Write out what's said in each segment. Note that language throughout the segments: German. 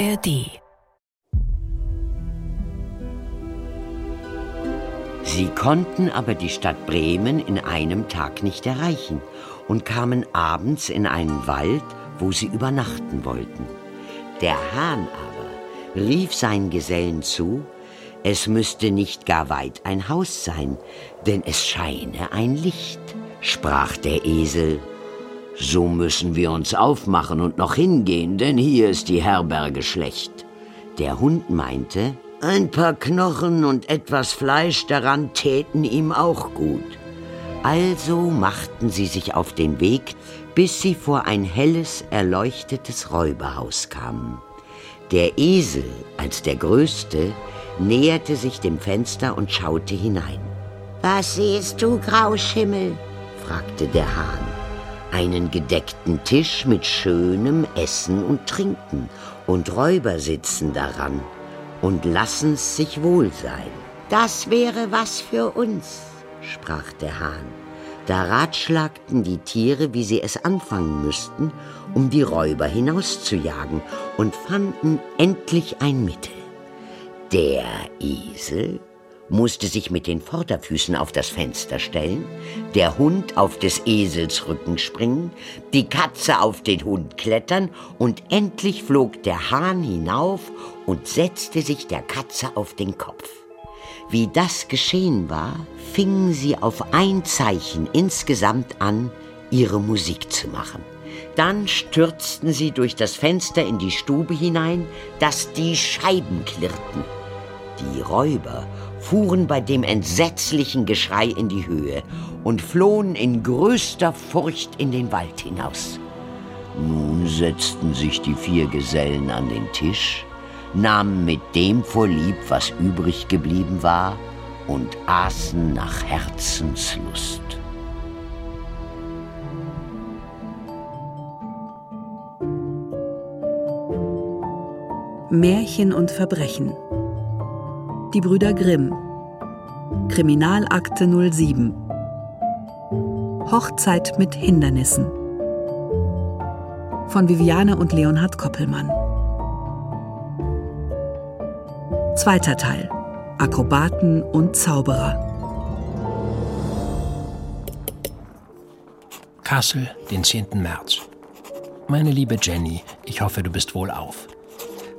ARD. Sie konnten aber die Stadt Bremen in einem Tag nicht erreichen und kamen abends in einen Wald, wo sie übernachten wollten. Der Hahn aber rief seinen Gesellen zu, es müsste nicht gar weit ein Haus sein, denn es scheine ein Licht, sprach der Esel. So müssen wir uns aufmachen und noch hingehen, denn hier ist die Herberge schlecht. Der Hund meinte, ein paar Knochen und etwas Fleisch daran täten ihm auch gut. Also machten sie sich auf den Weg, bis sie vor ein helles, erleuchtetes Räuberhaus kamen. Der Esel, als der größte, näherte sich dem Fenster und schaute hinein. Was siehst du, Grauschimmel? fragte der Hahn. Einen gedeckten Tisch mit schönem Essen und Trinken und Räuber sitzen daran und lassen's sich wohl sein. Das wäre was für uns, sprach der Hahn. Da ratschlagten die Tiere, wie sie es anfangen müssten, um die Räuber hinauszujagen und fanden endlich ein Mittel. Der Esel musste sich mit den Vorderfüßen auf das Fenster stellen, der Hund auf des Esels Rücken springen, die Katze auf den Hund klettern und endlich flog der Hahn hinauf und setzte sich der Katze auf den Kopf. Wie das geschehen war, fingen sie auf ein Zeichen insgesamt an, ihre Musik zu machen. Dann stürzten sie durch das Fenster in die Stube hinein, dass die Scheiben klirrten. Die Räuber fuhren bei dem entsetzlichen Geschrei in die Höhe und flohen in größter Furcht in den Wald hinaus. Nun setzten sich die vier Gesellen an den Tisch, nahmen mit dem vorlieb, was übrig geblieben war, und aßen nach Herzenslust. Märchen und Verbrechen die Brüder Grimm. Kriminalakte 07. Hochzeit mit Hindernissen. Von Viviane und Leonhard Koppelmann. Zweiter Teil. Akrobaten und Zauberer. Kassel, den 10. März. Meine liebe Jenny, ich hoffe, du bist wohlauf.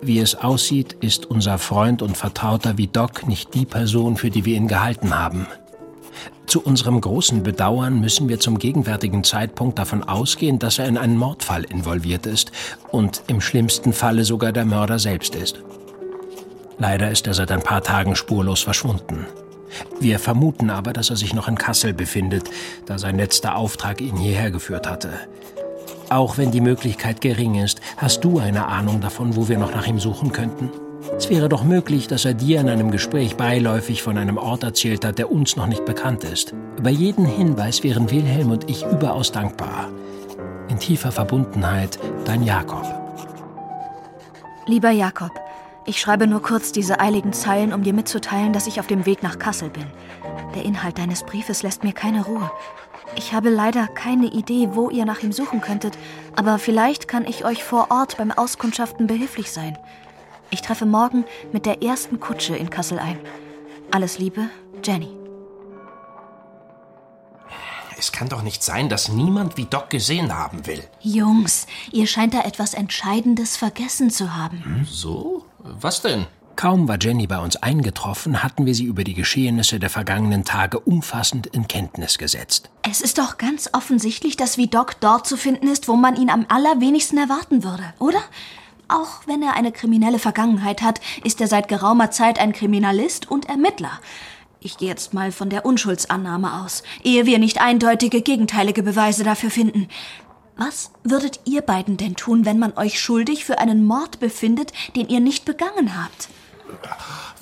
Wie es aussieht, ist unser Freund und Vertrauter wie Doc nicht die Person, für die wir ihn gehalten haben. Zu unserem großen Bedauern müssen wir zum gegenwärtigen Zeitpunkt davon ausgehen, dass er in einen Mordfall involviert ist und im schlimmsten Falle sogar der Mörder selbst ist. Leider ist er seit ein paar Tagen spurlos verschwunden. Wir vermuten aber, dass er sich noch in Kassel befindet, da sein letzter Auftrag ihn hierher geführt hatte. Auch wenn die Möglichkeit gering ist, hast du eine Ahnung davon, wo wir noch nach ihm suchen könnten? Es wäre doch möglich, dass er dir in einem Gespräch beiläufig von einem Ort erzählt hat, der uns noch nicht bekannt ist. Über jeden Hinweis wären Wilhelm und ich überaus dankbar. In tiefer Verbundenheit, dein Jakob. Lieber Jakob, ich schreibe nur kurz diese eiligen Zeilen, um dir mitzuteilen, dass ich auf dem Weg nach Kassel bin. Der Inhalt deines Briefes lässt mir keine Ruhe. Ich habe leider keine Idee, wo ihr nach ihm suchen könntet, aber vielleicht kann ich euch vor Ort beim Auskundschaften behilflich sein. Ich treffe morgen mit der ersten Kutsche in Kassel ein. Alles Liebe, Jenny. Es kann doch nicht sein, dass niemand wie Doc gesehen haben will. Jungs, ihr scheint da etwas Entscheidendes vergessen zu haben. Hm, so? Was denn? Kaum war Jenny bei uns eingetroffen, hatten wir sie über die Geschehnisse der vergangenen Tage umfassend in Kenntnis gesetzt. Es ist doch ganz offensichtlich, dass Vidocq dort zu finden ist, wo man ihn am allerwenigsten erwarten würde, oder? Auch wenn er eine kriminelle Vergangenheit hat, ist er seit geraumer Zeit ein Kriminalist und Ermittler. Ich gehe jetzt mal von der Unschuldsannahme aus, ehe wir nicht eindeutige gegenteilige Beweise dafür finden. Was würdet ihr beiden denn tun, wenn man euch schuldig für einen Mord befindet, den ihr nicht begangen habt?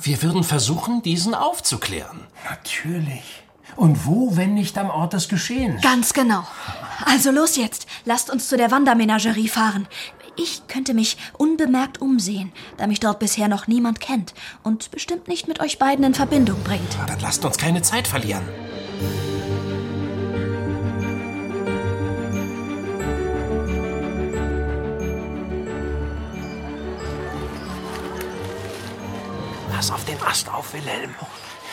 Wir würden versuchen, diesen aufzuklären. Natürlich. Und wo, wenn nicht am Ort des Geschehens? Ganz genau. Also los jetzt. Lasst uns zu der Wandermenagerie fahren. Ich könnte mich unbemerkt umsehen, da mich dort bisher noch niemand kennt und bestimmt nicht mit euch beiden in Verbindung bringt. Dann lasst uns keine Zeit verlieren. Pass auf den Ast auf, Wilhelm.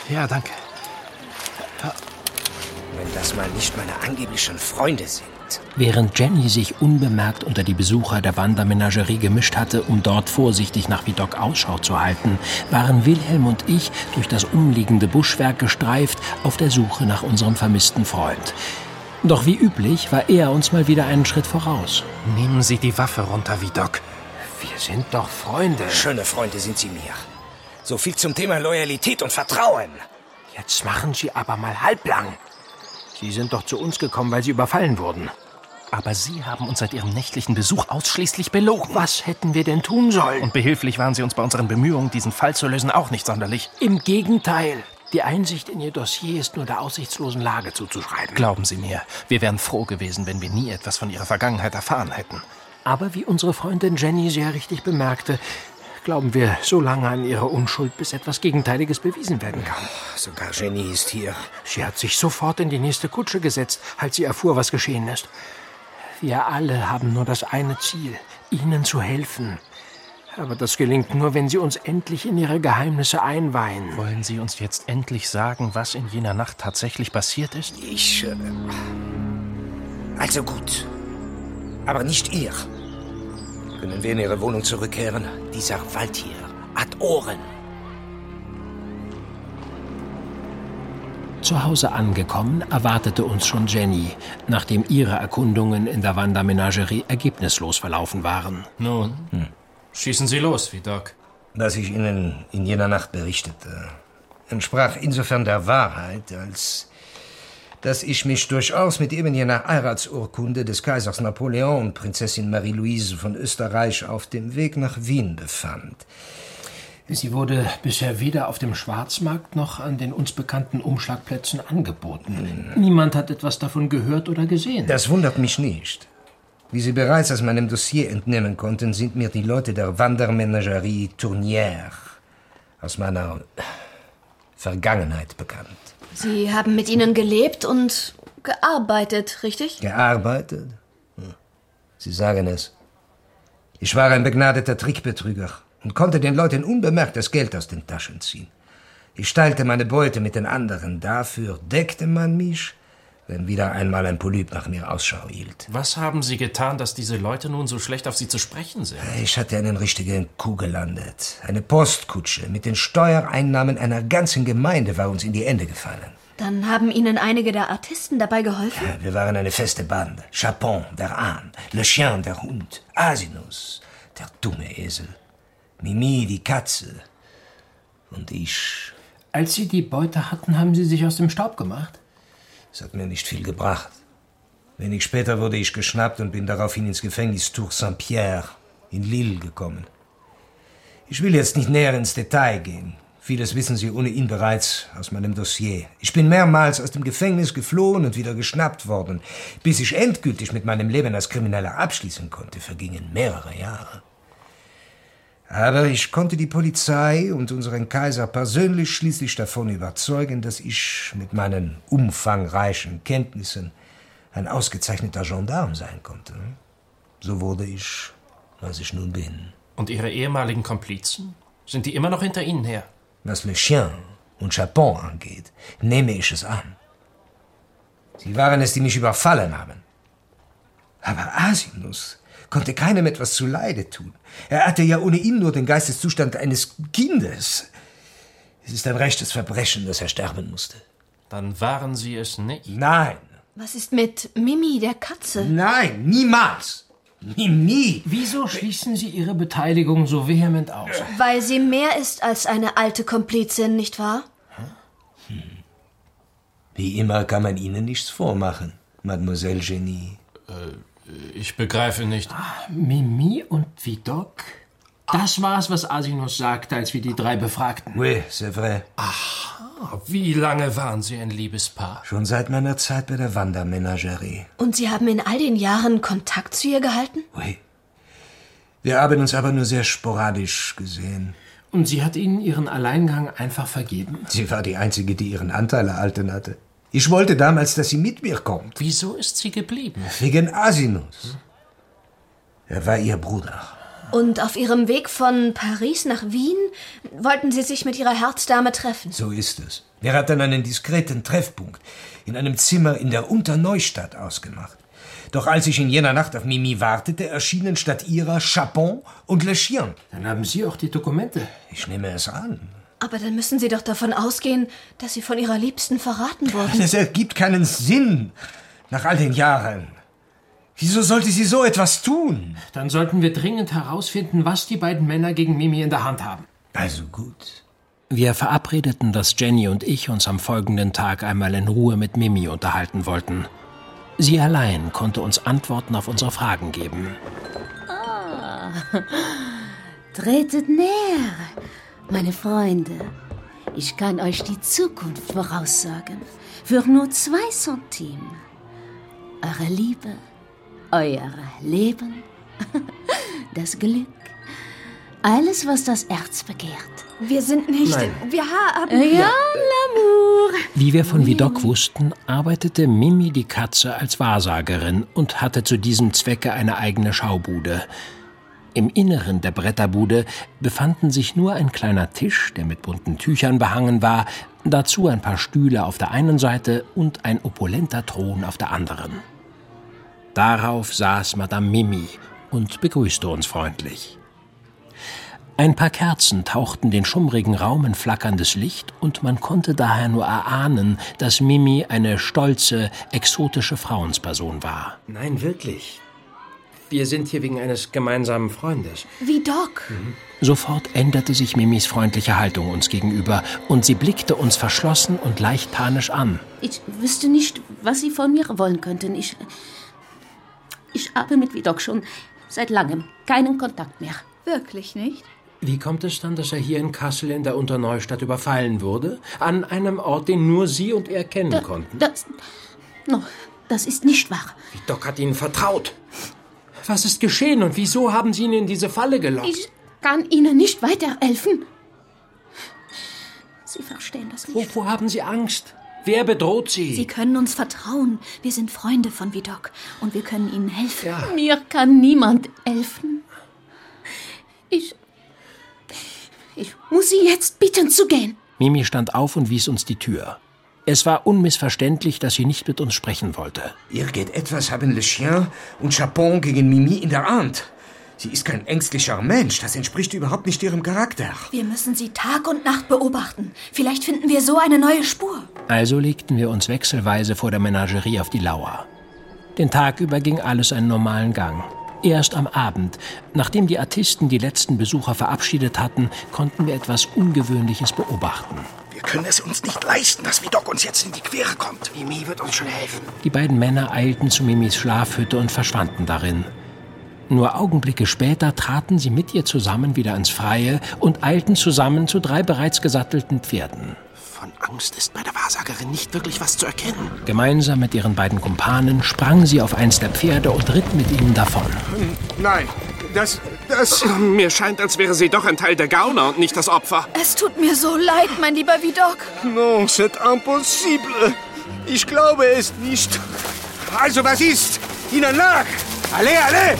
Ja, danke. Wenn das mal nicht meine angeblichen Freunde sind. Während Jenny sich unbemerkt unter die Besucher der Wandermenagerie gemischt hatte, um dort vorsichtig nach Vidocq Ausschau zu halten, waren Wilhelm und ich durch das umliegende Buschwerk gestreift auf der Suche nach unserem vermissten Freund. Doch wie üblich war er uns mal wieder einen Schritt voraus. Nehmen Sie die Waffe runter, Vidocq. Wir sind doch Freunde. Schöne Freunde sind Sie mir. So viel zum Thema Loyalität und Vertrauen. Jetzt machen Sie aber mal halblang. Sie sind doch zu uns gekommen, weil Sie überfallen wurden. Aber Sie haben uns seit Ihrem nächtlichen Besuch ausschließlich belogen. Was hätten wir denn tun sollen? Und behilflich waren Sie uns bei unseren Bemühungen, diesen Fall zu lösen, auch nicht sonderlich. Im Gegenteil. Die Einsicht in Ihr Dossier ist nur der aussichtslosen Lage zuzuschreiben. Glauben Sie mir, wir wären froh gewesen, wenn wir nie etwas von Ihrer Vergangenheit erfahren hätten. Aber wie unsere Freundin Jenny sehr richtig bemerkte, glauben wir so lange an ihre Unschuld, bis etwas Gegenteiliges bewiesen werden kann. Sogar Jenny ist hier. Sie hat sich sofort in die nächste Kutsche gesetzt, als sie erfuhr, was geschehen ist. Wir alle haben nur das eine Ziel, Ihnen zu helfen. Aber das gelingt nur, wenn Sie uns endlich in Ihre Geheimnisse einweihen. Wollen Sie uns jetzt endlich sagen, was in jener Nacht tatsächlich passiert ist? Ich. Äh, also gut. Aber nicht ihr. Können wir in Ihre Wohnung zurückkehren? Dieser Wald hier hat Ohren. Zu Hause angekommen, erwartete uns schon Jenny, nachdem ihre Erkundungen in der Wandermenagerie ergebnislos verlaufen waren. Nun, schießen Sie los, Vidocq. Was ich Ihnen in jener Nacht berichtete, entsprach insofern der Wahrheit, als dass ich mich durchaus mit eben jener Heiratsurkunde des Kaisers Napoleon und Prinzessin Marie-Louise von Österreich auf dem Weg nach Wien befand. Sie wurde bisher weder auf dem Schwarzmarkt noch an den uns bekannten Umschlagplätzen angeboten. Niemand hat etwas davon gehört oder gesehen. Das wundert mich nicht. Wie Sie bereits aus meinem Dossier entnehmen konnten, sind mir die Leute der Wandermenagerie Tournière aus meiner Vergangenheit bekannt. Sie haben mit ihnen gelebt und gearbeitet, richtig? Gearbeitet? Hm. Sie sagen es. Ich war ein begnadeter Trickbetrüger und konnte den Leuten unbemerkt das Geld aus den Taschen ziehen. Ich teilte meine Beute mit den anderen. Dafür deckte man mich, wenn wieder einmal ein Polyp nach mir Ausschau hielt. Was haben Sie getan, dass diese Leute nun so schlecht auf Sie zu sprechen sind? Ich hatte einen richtigen Coup gelandet. Eine Postkutsche mit den Steuereinnahmen einer ganzen Gemeinde war uns in die Hände gefallen. Dann haben Ihnen einige der Artisten dabei geholfen? Wir waren eine feste Bande. Chapon, der Hahn, Le Chien, der Hund, Asinus, der dumme Esel, Mimi, die Katze und ich. Als Sie die Beute hatten, haben Sie sich aus dem Staub gemacht? Es hat mir nicht viel gebracht. Wenig später wurde ich geschnappt und bin daraufhin ins Gefängnis Tour Saint-Pierre in Lille gekommen. Ich will jetzt nicht näher ins Detail gehen. Vieles wissen Sie ohnehin bereits aus meinem Dossier. Ich bin mehrmals aus dem Gefängnis geflohen und wieder geschnappt worden. Bis ich endgültig mit meinem Leben als Krimineller abschließen konnte, vergingen mehrere Jahre. Aber ich konnte die Polizei und unseren Kaiser persönlich schließlich davon überzeugen, dass ich mit meinen umfangreichen Kenntnissen ein ausgezeichneter Gendarm sein konnte. So wurde ich, was ich nun bin. Und Ihre ehemaligen Komplizen? Sind die immer noch hinter Ihnen her? Was Le Chien und Chapon angeht, nehme ich es an. Sie waren es, die mich überfallen haben. Aber Asinus konnte keinem etwas zuleide tun. Er hatte ja ohnehin nur den Geisteszustand eines Kindes. Es ist ein rechtes Verbrechen, dass er sterben musste. Dann waren Sie es nicht. Nein, Was ist mit Mimi, der Katze? nein, niemals. Mimi. Wieso schließen Sie Ihre Beteiligung so vehement aus? Weil sie mehr ist als eine alte Komplizin, nicht wahr? Wie immer kann man Ihnen nichts vormachen, Mademoiselle Genie. Ich begreife nicht. Mimi und Vidocq? Das war's, was Asinus sagte, als wir die drei befragten. Oui, c'est vrai. Wie lange waren Sie ein Liebespaar? Schon seit meiner Zeit bei der Wandermenagerie. Und Sie haben in all den Jahren Kontakt zu ihr gehalten? Oui. Wir haben uns aber nur sehr sporadisch gesehen. Und sie hat Ihnen Ihren Alleingang einfach vergeben? Sie war die Einzige, die ihren Anteil erhalten hatte. Ich wollte damals, dass sie mit mir kommt. Wieso ist sie geblieben? Wegen Asinus. Er war ihr Bruder. Und auf Ihrem Weg von Paris nach Wien wollten Sie sich mit Ihrer Herzdame treffen. So ist es. Wir hatten einen diskreten Treffpunkt in einem Zimmer in der Unterneustadt ausgemacht. Doch als ich in jener Nacht auf Mimi wartete, erschienen statt ihrer Chapon und Le Chien. Dann haben Sie auch die Dokumente. Ich nehme es an. Aber dann müssen Sie doch davon ausgehen, dass Sie von Ihrer Liebsten verraten wurden. Das ergibt keinen Sinn. Nach all den Jahren. Wieso sollte sie so etwas tun? Dann sollten wir dringend herausfinden, was die beiden Männer gegen Mimi in der Hand haben. Also gut. Wir verabredeten, dass Jenny und ich uns am folgenden Tag einmal in Ruhe mit Mimi unterhalten wollten. Sie allein konnte uns Antworten auf unsere Fragen geben. Ah, tretet näher, meine Freunde. Ich kann euch die Zukunft voraussagen. Für nur zwei Centime. Eure Liebe, euer Leben, das Glück, alles, was das Herz begehrt. Wir sind nicht. Nein. Wir haben. Ja, l'amour. Wie wir von Vidocq wussten, arbeitete Mimi die Katze als Wahrsagerin und hatte zu diesem Zwecke eine eigene Schaubude. Im Inneren der Bretterbude befanden sich nur ein kleiner Tisch, der mit bunten Tüchern behangen war, dazu ein paar Stühle auf der einen Seite und ein opulenter Thron auf der anderen. Darauf saß Madame Mimi und begrüßte uns freundlich. Ein paar Kerzen tauchten den schummrigen Raum in flackerndes Licht, und man konnte daher nur erahnen, dass Mimi eine stolze, exotische Frauensperson war. Nein, wirklich. Wir sind hier wegen eines gemeinsamen Freundes. Wie Doc. Sofort änderte sich Mimis freundliche Haltung uns gegenüber, und sie blickte uns verschlossen und leicht panisch an. Ich wüsste nicht, was Sie von mir wollen könnten. Ich. Ich habe mit Vidocq schon seit langem keinen Kontakt mehr. Wirklich nicht? Wie kommt es dann, dass er hier in Kassel in der Unterneustadt überfallen wurde? An einem Ort, den nur Sie und er kennen konnten? Das. No, das ist nicht wahr. Doc hat Ihnen vertraut. Was ist geschehen und wieso haben Sie ihn in diese Falle gelockt? Ich kann Ihnen nicht weiterhelfen. Sie verstehen das nicht. Wovor haben Sie Angst? Wer bedroht Sie? Sie können uns vertrauen. Wir sind Freunde von Vidocq und wir können Ihnen helfen. Ja. Mir kann niemand helfen. Ich. Ich muss Sie jetzt bitten zu gehen. Mimi stand auf und wies uns die Tür. Es war unmissverständlich, dass sie nicht mit uns sprechen wollte. Irgendetwas haben Le Chien und Chapon gegen Mimi in der Hand. Sie ist kein ängstlicher Mensch. Das entspricht überhaupt nicht ihrem Charakter. Wir müssen sie Tag und Nacht beobachten. Vielleicht finden wir so eine neue Spur. Also legten wir uns wechselweise vor der Menagerie auf die Lauer. Den Tag über ging alles einen normalen Gang. Erst am Abend, nachdem die Artisten die letzten Besucher verabschiedet hatten, konnten wir etwas Ungewöhnliches beobachten. Wir können es uns nicht leisten, dass Vidocq uns jetzt in die Quere kommt. Mimi wird uns schon helfen. Die beiden Männer eilten zu Mimis Schlafhütte und verschwanden darin. Nur Augenblicke später traten sie mit ihr zusammen wieder ins Freie und eilten zusammen zu drei bereits gesattelten Pferden. Von Angst ist bei der Wahrsagerin nicht wirklich was zu erkennen. Gemeinsam mit ihren beiden Kumpanen sprang sie auf eins der Pferde und ritt mit ihnen davon. Nein, das, das... Mir scheint, als wäre sie doch ein Teil der Gauner und nicht das Opfer. Es tut mir so leid, mein lieber Vidocq. Non, c'est impossible. Ich glaube es nicht. Also, was ist? Ihnen lag. Alle, alle!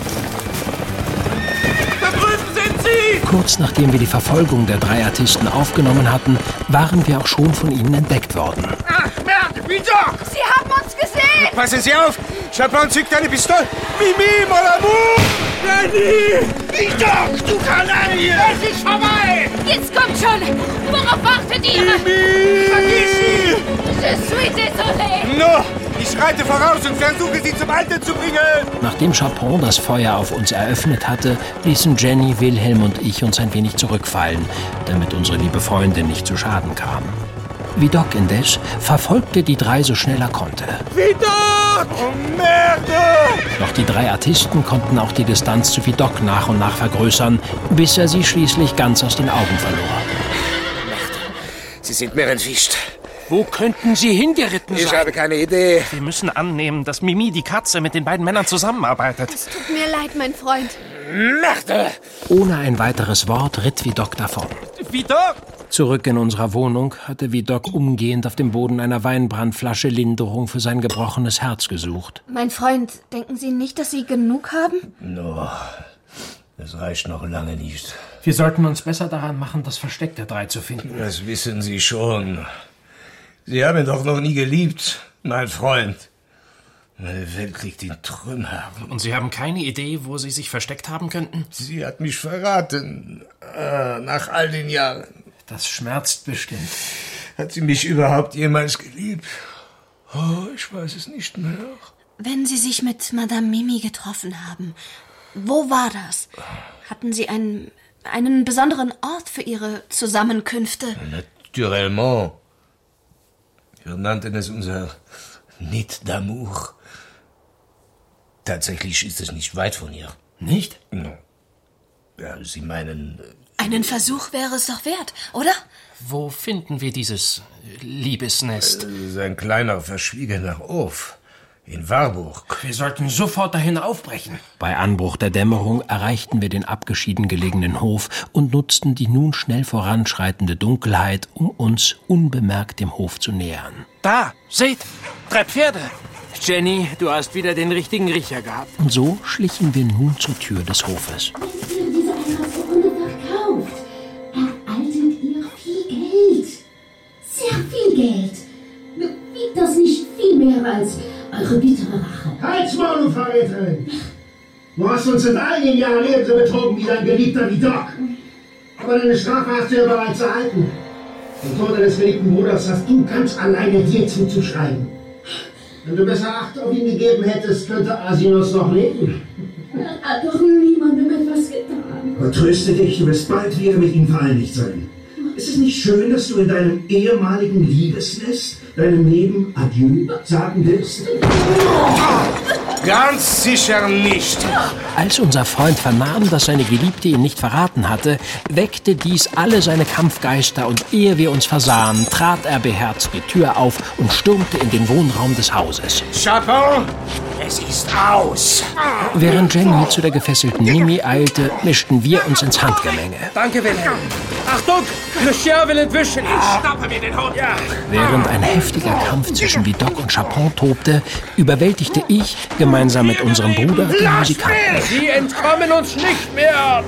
Da drüben sind sie! Kurz nachdem wir die Verfolgung der drei Artisten aufgenommen hatten, waren wir auch schon von ihnen entdeckt worden. Ach, Vidocq! Sie haben uns gesehen! Passen Sie auf! Chapon zückt eine Pistole. Mimi, mon amour! Jenny! Vidocq, du Kanaille! Es ist vorbei! Jetzt kommt schon! Worauf wartet ihr? Mimi! Vergiss sie! Je suis désolé! No! Ich reite voraus und versuche, sie zum Alten zu bringen! Nachdem Chapon das Feuer auf uns eröffnet hatte, ließen Jenny, Wilhelm und ich uns ein wenig zurückfallen, damit unsere liebe Freundin nicht zu Schaden kam. Vidocq indes verfolgte die drei so schnell er konnte. Vidocq! Oh, merde! Doch die drei Artisten konnten auch die Distanz zu Vidocq nach und nach vergrößern, bis er sie schließlich ganz aus den Augen verlor. Sie sind mir entwischt. Wo könnten sie hingeritten Ich sein? habe keine Idee. Wir müssen annehmen, dass Mimi die Katze mit den beiden Männern zusammenarbeitet. Tut mir leid, mein Freund. Merde! Ohne ein weiteres Wort ritt Vidocq davon. Vidocq! Zurück in unserer Wohnung hatte Vidocq umgehend auf dem Boden einer Weinbrandflasche Linderung für sein gebrochenes Herz gesucht. Mein Freund, denken Sie nicht, dass Sie genug haben? No. Das reicht noch lange nicht. Wir sollten uns besser daran machen, das Versteck der drei zu finden. Das wissen Sie schon. Sie haben doch noch nie geliebt, mein Freund. Meine Welt liegt in Trümmern. Und Sie haben keine Idee, wo Sie sich versteckt haben könnten? Sie hat mich verraten. Ah, nach all den Jahren. Das schmerzt bestimmt. Hat sie mich überhaupt jemals geliebt? Oh, ich weiß es nicht mehr. Wenn Sie sich mit Madame Mimi getroffen haben, wo war das? Hatten Sie einen, einen besonderen Ort für Ihre Zusammenkünfte? Naturellement. Wir nannten es unser Nid d'amour. Tatsächlich ist es nicht weit von hier. Nicht? Ja, Sie meinen, Einen Versuch wäre es doch wert, oder? Wo finden wir dieses Liebesnest? es ist ein kleiner, verschwiegener Hof in Warburg. Wir sollten sofort dahin aufbrechen. Bei Anbruch der Dämmerung erreichten wir den abgeschieden gelegenen Hof und nutzten die nun schnell voranschreitende Dunkelheit, um uns unbemerkt dem Hof zu nähern. Da, seht, drei Pferde. Jenny, du hast wieder den richtigen Riecher gehabt. Und so schlichen wir nun zur Tür des Hofes. Verräterin! Du hast uns in all den Jahren ebenso betrogen wie dein Geliebter wie Doc. Aber deine Strafe hast du ja bereits erhalten. Den Tod deines geliebten Bruders hast du ganz alleine dir zuzuschreiben. Wenn du besser Acht auf ihn gegeben hättest, könnte Asinos noch leben. Er hat doch niemandem etwas getan. Aber tröste dich, du wirst bald wieder mit ihm vereinigt sein. Ist es nicht schön, dass du in deinem ehemaligen Liebesnest deinem Leben Adieu sagen willst? Ganz sicher nicht. Als unser Freund vernahm, dass seine Geliebte ihn nicht verraten hatte, weckte dies alle seine Kampfgeister und ehe wir uns versahen, trat er beherzt die Tür auf und stürmte in den Wohnraum des Hauses. Chapeau, es ist aus. Während Jenny zu der gefesselten Mimi eilte, mischten wir uns ins Handgemenge. Danke, Wilhelm. Achtung, Le Chien will entwischen. Ich schnappe mir den Hund. Ja. Während ein heftiger Kampf zwischen Vidocq und Chapon tobte, überwältigte ich gemeinsam mit unserem Bruder die Musikanten. Sie entkommen uns nicht mehr.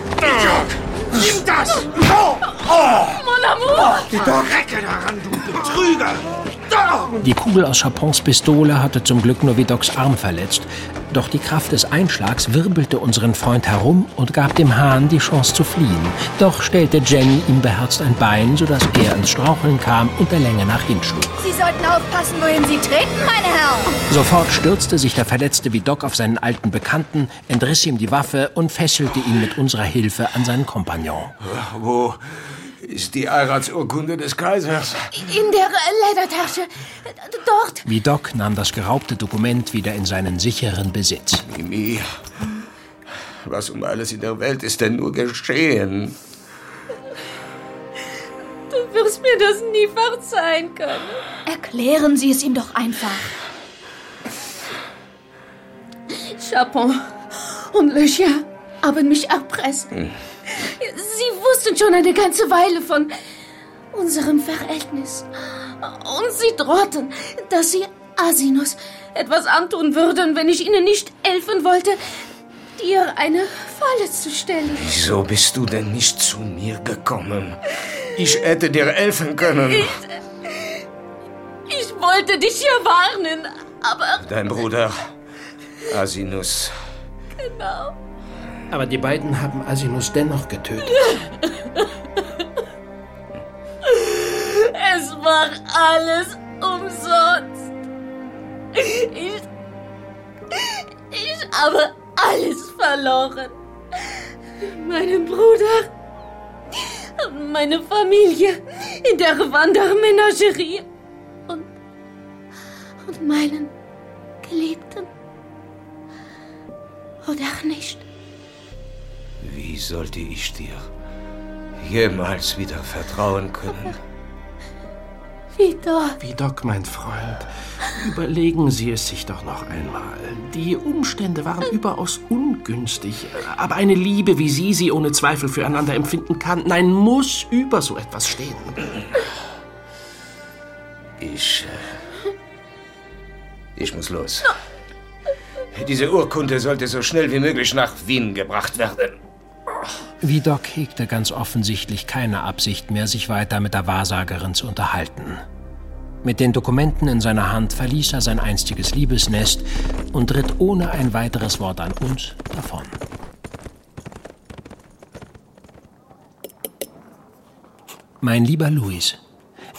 Nimm das! Oh, oh. Mon amour! Recke daran, du Betrüger! Die Kugel aus Chapons Pistole hatte zum Glück nur Vidocqs Arm verletzt, doch die Kraft des Einschlags wirbelte unseren Freund herum und gab dem Hahn die Chance zu fliehen. Doch stellte Jenny ihm beherzt ein Bein, sodass er ins Straucheln kam und der Länge nach hinschlug. Sie sollten aufpassen, wohin Sie treten, meine Herren. Sofort stürzte sich der verletzte Vidocq auf seinen alten Bekannten, entriss ihm die Waffe und fesselte ihn mit unserer Hilfe an seinen Kompagnon. Wo ist die Heiratsurkunde des Kaisers? In der Ledertasche. Dort. Vidocq nahm das geraubte Dokument wieder in seinen sicheren Besitz. Mimi, was um alles in der Welt ist denn nur geschehen? Du wirst mir das nie verzeihen können. Erklären Sie es ihm doch einfach. Chapon und Le Chien haben mich erpresst. Sie wussten schon eine ganze Weile von unserem Verhältnis. Und sie drohten, dass sie Asinus etwas antun würden, wenn ich ihnen nicht helfen wollte, dir eine Falle zu stellen. Wieso bist du denn nicht zu mir gekommen? Ich hätte dir helfen können. Ich, ich wollte dich ja warnen, aber Dein Bruder Asinus. genau. Aber die beiden haben Asinus dennoch getötet. Es war alles umsonst. Ich, ich habe alles verloren. Meinen Bruder, meine Familie in der Wandermenagerie und, und meinen Geliebten. Oder nicht? Wie sollte ich dir jemals wieder vertrauen können? Wieder. Vidocq, mein Freund, überlegen Sie es sich doch noch einmal. Die Umstände waren überaus ungünstig, aber eine Liebe, wie Sie sie ohne Zweifel füreinander empfinden kann, nein, muss über so etwas stehen. Ich. äh, Ich muss los. Diese Urkunde sollte so schnell wie möglich nach Wien gebracht werden. Vidocq hegte ganz offensichtlich keine Absicht mehr, sich weiter mit der Wahrsagerin zu unterhalten. Mit den Dokumenten in seiner Hand verließ er sein einstiges Liebesnest und ritt ohne ein weiteres Wort an uns davon. Mein lieber Louis,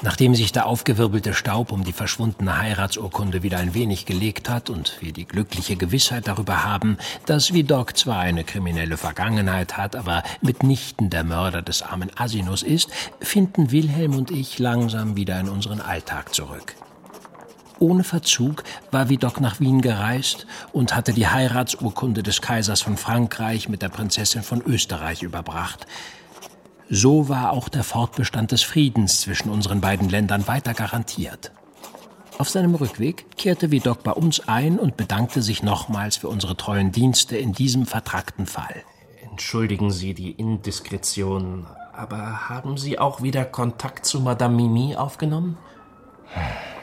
Nachdem sich der aufgewirbelte Staub um die verschwundene Heiratsurkunde wieder ein wenig gelegt hat und wir die glückliche Gewissheit darüber haben, dass Vidocq zwar eine kriminelle Vergangenheit hat, aber mitnichten der Mörder des armen Asinus ist, finden Wilhelm und ich langsam wieder in unseren Alltag zurück. Ohne Verzug war Vidocq nach Wien gereist und hatte die Heiratsurkunde des Kaisers von Frankreich mit der Prinzessin von Österreich überbracht – so war auch der Fortbestand des Friedens zwischen unseren beiden Ländern weiter garantiert. Auf seinem Rückweg kehrte Vidocq bei uns ein und bedankte sich nochmals für unsere treuen Dienste in diesem vertragten Fall. Entschuldigen Sie die Indiskretion, aber haben Sie auch wieder Kontakt zu Madame Mimi aufgenommen?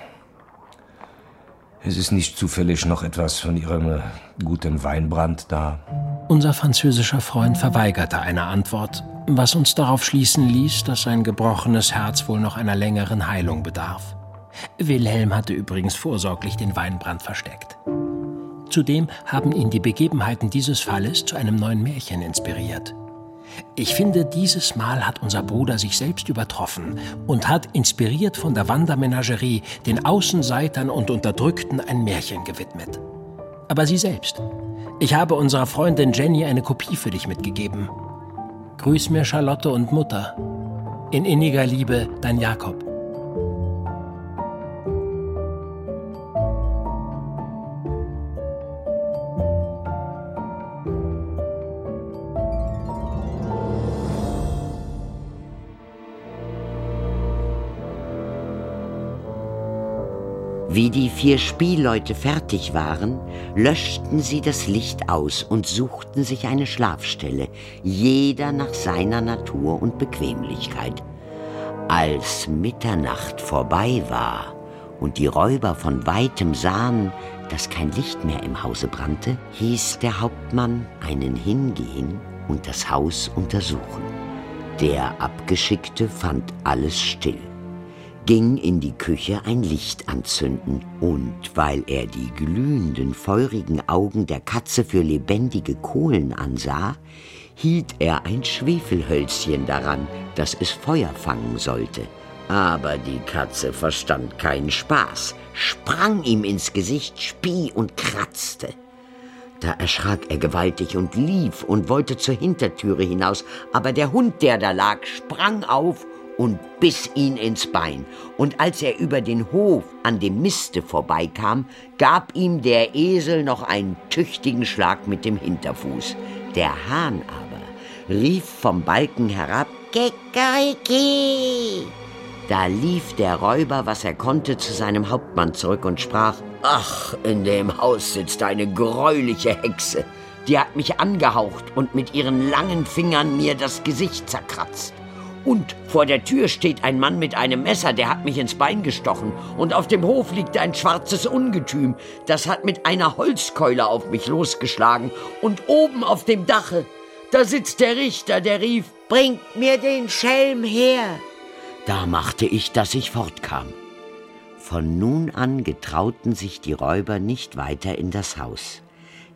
Es ist nicht zufällig noch etwas von Ihrem guten Weinbrand da. Unser französischer Freund verweigerte eine Antwort, was uns darauf schließen ließ, dass sein gebrochenes Herz wohl noch einer längeren Heilung bedarf. Wilhelm hatte übrigens vorsorglich den Weinbrand versteckt. Zudem haben ihn die Begebenheiten dieses Falles zu einem neuen Märchen inspiriert. Ich finde, dieses Mal hat unser Bruder sich selbst übertroffen und hat, inspiriert von der Wandermenagerie, den Außenseitern und Unterdrückten ein Märchen gewidmet. Aber sie selbst. Ich habe unserer Freundin Jenny eine Kopie für dich mitgegeben. Grüß mir Charlotte und Mutter. In inniger Liebe, dein Jakob. Wie die vier Spielleute fertig waren, löschten sie das Licht aus und suchten sich eine Schlafstelle, jeder nach seiner Natur und Bequemlichkeit. Als Mitternacht vorbei war und die Räuber von weitem sahen, dass kein Licht mehr im Hause brannte, hieß der Hauptmann einen hingehen und das Haus untersuchen. Der Abgeschickte fand alles still ging in die Küche ein Licht anzünden, und weil er die glühenden, feurigen Augen der Katze für lebendige Kohlen ansah, hielt er ein Schwefelhölzchen daran, dass es Feuer fangen sollte. Aber die Katze verstand keinen Spaß, sprang ihm ins Gesicht, spie und kratzte. Da erschrak er gewaltig und lief und wollte zur Hintertüre hinaus, aber der Hund, der da lag, sprang auf und biss ihn ins Bein. Und als er über den Hof an dem Miste vorbeikam, gab ihm der Esel noch einen tüchtigen Schlag mit dem Hinterfuß. Der Hahn aber rief vom Balken herab, Kikeriki! Da lief der Räuber, was er konnte, zu seinem Hauptmann zurück und sprach, Ach, in dem Haus sitzt eine greuliche Hexe. Die hat mich angehaucht und mit ihren langen Fingern mir das Gesicht zerkratzt. Und vor der Tür steht ein Mann mit einem Messer, der hat mich ins Bein gestochen. Und auf dem Hof liegt ein schwarzes Ungetüm, das hat mit einer Holzkeule auf mich losgeschlagen. Und oben auf dem Dache, da sitzt der Richter, der rief, Bringt mir den Schelm her. Da machte ich, dass ich fortkam. Von nun an getrauten sich die Räuber nicht weiter in das Haus.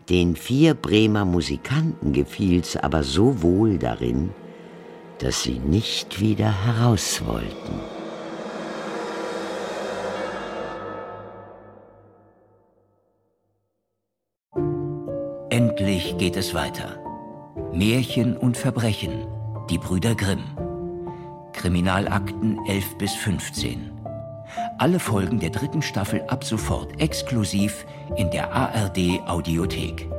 Den vier Bremer Musikanten gefiel's aber so wohl darin, dass sie nicht wieder heraus wollten. Endlich geht es weiter. Märchen und Verbrechen, die Brüder Grimm. Kriminalakten 11 bis 15. Alle Folgen der dritten Staffel ab sofort exklusiv in der ARD Audiothek.